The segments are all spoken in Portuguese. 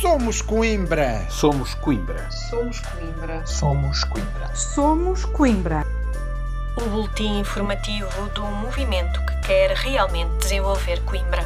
Somos Coimbra. Somos Coimbra. Somos Coimbra. Somos Coimbra. Somos Coimbra. O boletim informativo do movimento que quer realmente desenvolver Coimbra.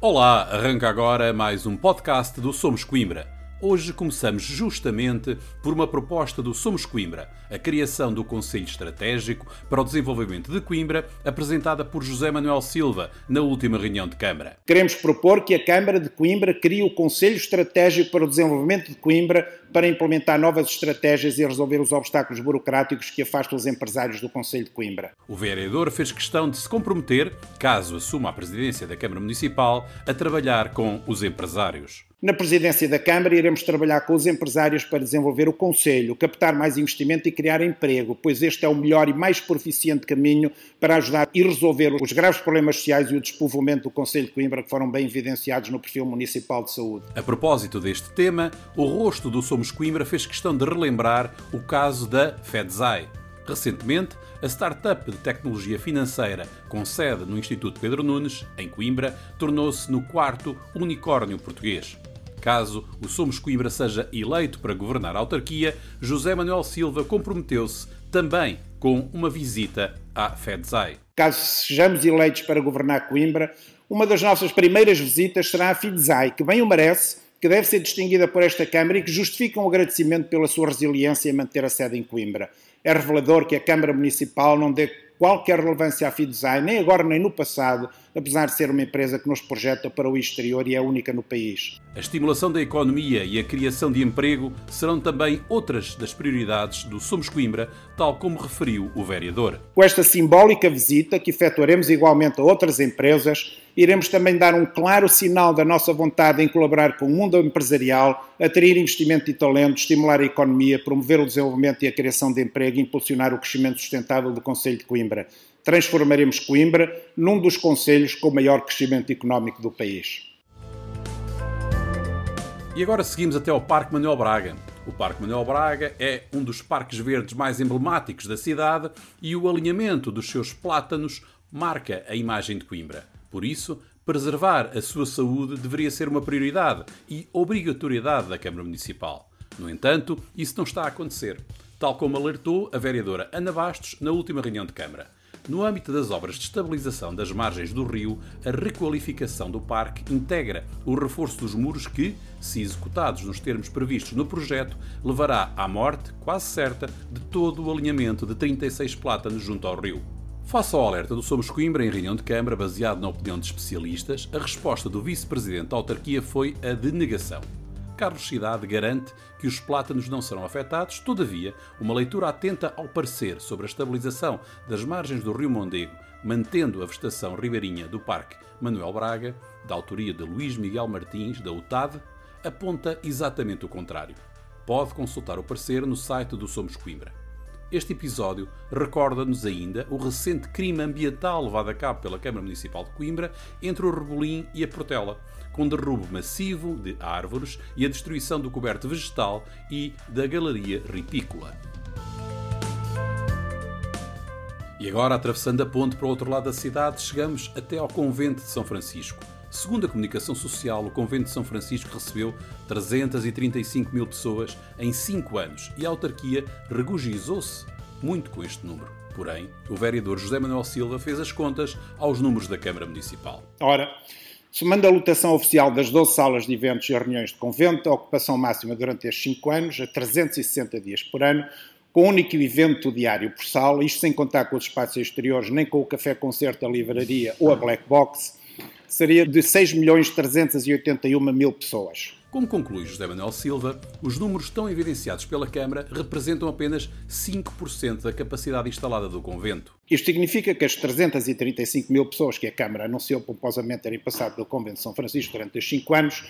Olá, arranca agora mais um podcast do Somos Coimbra. Hoje começamos justamente por uma proposta do Somos Coimbra, a criação do Conselho Estratégico para o Desenvolvimento de Coimbra, apresentada por José Manuel Silva na última reunião de Câmara. Queremos propor que a Câmara de Coimbra crie o Conselho Estratégico para o Desenvolvimento de Coimbra para implementar novas estratégias e resolver os obstáculos burocráticos que afastam os empresários do Conselho de Coimbra. O vereador fez questão de se comprometer, caso assuma a presidência da Câmara Municipal, a trabalhar com os empresários. Na presidência da Câmara, iremos trabalhar com os empresários para desenvolver o Conselho, captar mais investimento e criar emprego, pois este é o melhor e mais proficiente caminho para ajudar e resolver os graves problemas sociais e o despovoamento do Conselho de Coimbra que foram bem evidenciados no perfil municipal de saúde. A propósito deste tema, o rosto do Somos Coimbra fez questão de relembrar o caso da FedZai. Recentemente, a startup de tecnologia financeira com sede no Instituto Pedro Nunes, em Coimbra, tornou-se no quarto unicórnio português. Caso o Somos Coimbra seja eleito para governar a autarquia, José Manuel Silva comprometeu-se também com uma visita à FedZai. Caso sejamos eleitos para governar Coimbra, uma das nossas primeiras visitas será à FedZai, que bem o merece, que deve ser distinguida por esta Câmara e que justifica um agradecimento pela sua resiliência em manter a sede em Coimbra. É revelador que a Câmara Municipal não dê qualquer relevância à FIDESAI, nem agora nem no passado, apesar de ser uma empresa que nos projeta para o exterior e é única no país. A estimulação da economia e a criação de emprego serão também outras das prioridades do Somos Coimbra, tal como referiu o vereador. Com esta simbólica visita, que efetuaremos igualmente a outras empresas, iremos também dar um claro sinal da nossa vontade em colaborar com o mundo empresarial, atrair investimento e talento, estimular a economia, promover o desenvolvimento e a criação de emprego e impulsionar o crescimento sustentável do Conselho de Coimbra. Transformaremos Coimbra num dos conselhos com maior crescimento económico do país. E agora seguimos até ao Parque Manuel Braga. O Parque Manuel Braga é um dos parques verdes mais emblemáticos da cidade e o alinhamento dos seus plátanos marca a imagem de Coimbra. Por isso, preservar a sua saúde deveria ser uma prioridade e obrigatoriedade da Câmara Municipal. No entanto, isso não está a acontecer, tal como alertou a vereadora Ana Bastos na última reunião de Câmara. No âmbito das obras de estabilização das margens do rio, a requalificação do parque integra o reforço dos muros que, se executados nos termos previstos no projeto, levará à morte, quase certa, de todo o alinhamento de 36 plátanos junto ao rio. Face ao alerta do Somos Coimbra em reunião de Câmara, baseado na opinião de especialistas, a resposta do vice-presidente da autarquia foi a denegação. Carlos Cidade garante que os plátanos não serão afetados, todavia, uma leitura atenta ao parecer sobre a estabilização das margens do Rio Mondego, mantendo a vegetação ribeirinha do Parque Manuel Braga, da autoria de Luís Miguel Martins, da UTAD, aponta exatamente o contrário. Pode consultar o parecer no site do Somos Coimbra. Este episódio recorda-nos ainda o recente crime ambiental levado a cabo pela Câmara Municipal de Coimbra entre o Rebolim e a Portela, com derrubo massivo de árvores e a destruição do coberto vegetal e da galeria ripícola. E agora, atravessando a ponte para o outro lado da cidade, chegamos até ao Convento de São Francisco. Segundo a comunicação social, o Convento de São Francisco recebeu 335 mil pessoas em 5 anos e a autarquia regozijou-se muito com este número. Porém, o vereador José Manuel Silva fez as contas aos números da Câmara Municipal. Ora, somando a lotação oficial das 12 salas de eventos e reuniões de convento, a ocupação máxima durante estes 5 anos, a 360 dias por ano, com um único evento diário por sala, isto sem contar com os espaços exteriores, nem com o café-concerto, a livraria ou a black box, seria de 6 milhões 381 mil pessoas. Como conclui José Manuel Silva, os números tão evidenciados pela Câmara representam apenas 5% da capacidade instalada do convento. Isto significa que as 335 mil pessoas que a Câmara anunciou pomposamente terem passado pelo Convento de São Francisco durante os 5 anos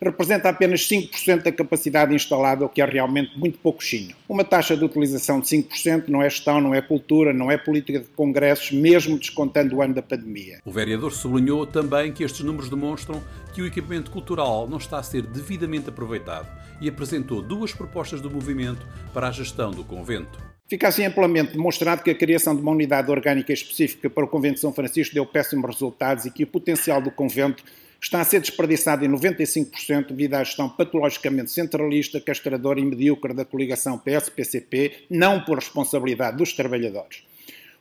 representa apenas 5% da capacidade instalada, o que é realmente muito pouquinho. Uma taxa de utilização de 5% não é gestão, não é cultura, não é política de congressos, mesmo descontando o ano da pandemia. O vereador sublinhou também que estes números demonstram que o equipamento cultural não está a ser devidamente aproveitado e apresentou duas propostas do movimento para a gestão do convento. Fica assim amplamente demonstrado que a criação de uma unidade orgânica específica para o Convento de São Francisco deu péssimos resultados e que o potencial do convento está a ser desperdiçado em 95% devido à gestão patologicamente centralista, castradora e medíocre da coligação PS-PCP, não por responsabilidade dos trabalhadores.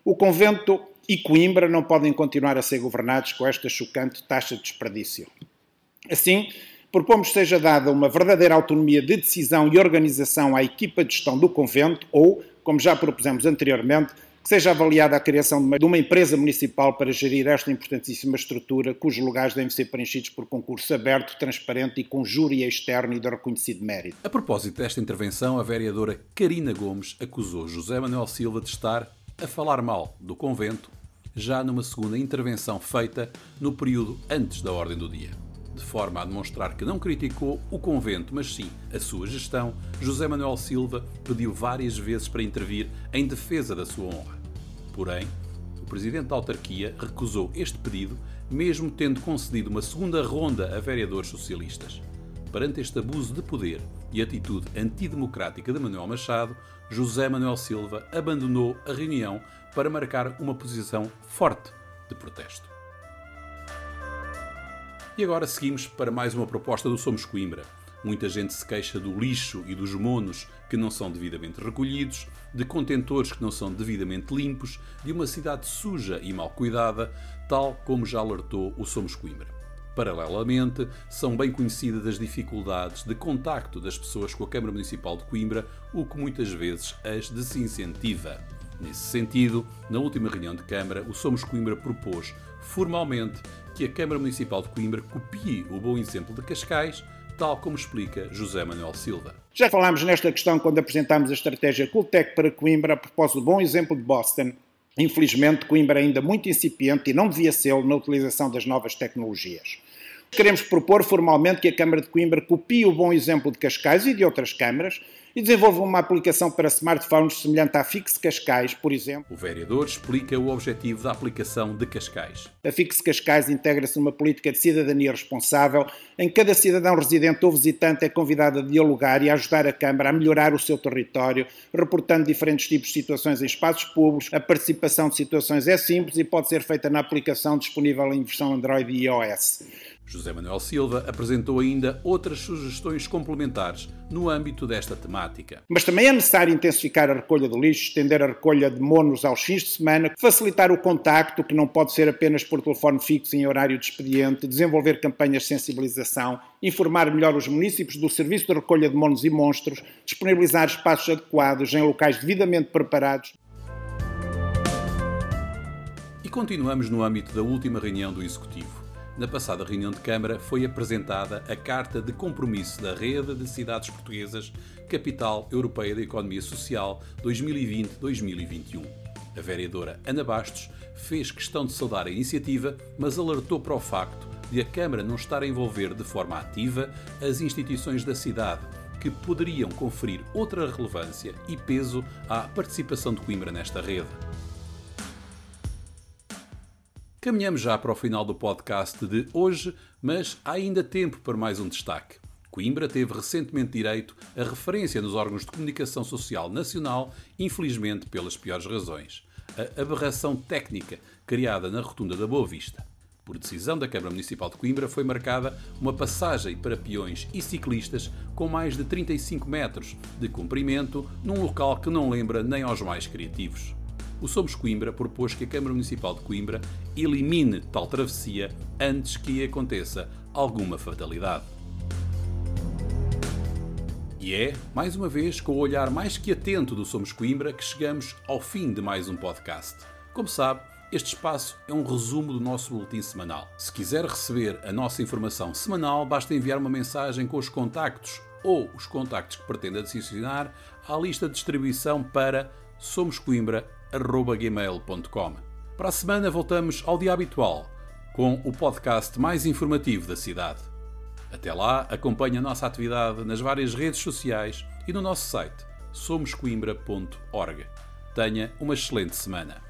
O convento e Coimbra não podem continuar a ser governados com esta chocante taxa de desperdício. Assim, propomos seja dada uma verdadeira autonomia de decisão e organização à equipa de gestão do convento ou, como já propusemos anteriormente, que seja avaliada a criação de uma, empresa municipal para gerir esta importantíssima estrutura, cujos lugares devem ser preenchidos por concurso aberto, transparente e com júri externo e de reconhecido mérito. A propósito desta intervenção, a vereadora Karina Gomes acusou José Manuel Silva de estar a falar mal do convento, já numa segunda intervenção feita no período antes da ordem do dia de forma a demonstrar que não criticou o convento, mas sim a sua gestão, José Manuel Silva pediu várias vezes para intervir em defesa da sua honra. Porém, o presidente da autarquia recusou este pedido, mesmo tendo concedido uma segunda ronda a vereadores socialistas. Perante este abuso de poder e atitude antidemocrática de Manuel Machado, José Manuel Silva abandonou a reunião para marcar uma posição forte de protesto. E agora seguimos para mais uma proposta do Somos Coimbra. Muita gente se queixa do lixo e dos monos que não são devidamente recolhidos, de contentores que não são devidamente limpos, de uma cidade suja e mal cuidada, tal como já alertou o Somos Coimbra. Paralelamente, são bem conhecidas as dificuldades de contacto das pessoas com a Câmara Municipal de Coimbra, o que muitas vezes as desincentiva. Nesse sentido, na última reunião de Câmara, o Somos Coimbra propôs formalmente que a Câmara Municipal de Coimbra copie o bom exemplo de Cascais, tal como explica José Manuel Silva. Já falámos nesta questão quando apresentámos a estratégia Cultec para Coimbra a propósito do bom exemplo de Boston. Infelizmente, Coimbra é ainda muito incipiente e não devia ser na utilização das novas tecnologias. Queremos propor formalmente que a Câmara de Coimbra copie o bom exemplo de Cascais e de outras câmaras e desenvolva uma aplicação para smartphones semelhante à Fix Cascais, por exemplo. O vereador explica o objetivo da aplicação de Cascais. A Fix Cascais integra-se numa política de cidadania responsável, em que cada cidadão residente ou visitante é convidado a dialogar e a ajudar a Câmara a melhorar o seu território, reportando diferentes tipos de situações em espaços públicos. A participação de situações é simples e pode ser feita na aplicação disponível em versão Android e iOS. José Manuel Silva apresentou ainda outras sugestões complementares no âmbito desta temática. Mas também é necessário intensificar a recolha de lixo, estender a recolha de monos aos fins de semana, facilitar o contacto, que não pode ser apenas por telefone fixo em horário de expediente, desenvolver campanhas de sensibilização, informar melhor os municípios do serviço de recolha de monos e monstros, disponibilizar espaços adequados em locais devidamente preparados. E continuamos no âmbito da última reunião do Executivo na passada reunião de Câmara foi apresentada a Carta de Compromisso da Rede de Cidades Portuguesas, Capital Europeia da Economia Social 2020-2021. A vereadora Ana Bastos fez questão de saudar a iniciativa, mas alertou para o facto de a Câmara não estar a envolver de forma ativa as instituições da cidade, que poderiam conferir outra relevância e peso à participação de Coimbra nesta rede. Caminhamos já para o final do podcast de hoje, mas há ainda tempo para mais um destaque. Coimbra teve recentemente direito a referência nos órgãos de comunicação social nacional, infelizmente pelas piores razões. A aberração técnica criada na rotunda da Boa Vista. Por decisão da Câmara Municipal de Coimbra, foi marcada uma passagem para peões e ciclistas com mais de 35 metros de comprimento, num local que não lembra nem aos mais criativos o Somos Coimbra propôs que a Câmara Municipal de Coimbra elimine tal travessia antes que aconteça alguma fatalidade. E é, mais uma vez, com o olhar mais que atento do Somos Coimbra que chegamos ao fim de mais um podcast. Como sabe, este espaço é um resumo do nosso boletim semanal. Se quiser receber a nossa informação semanal, basta enviar uma mensagem com os contactos ou os contactos que pretende adicionar à lista de distribuição para somoscoimbra.com gmail.com. Para a semana voltamos ao dia habitual, com o podcast mais informativo da cidade. Até lá, acompanhe a nossa atividade nas várias redes sociais e no nosso site somoscoimbra.org. Tenha uma excelente semana.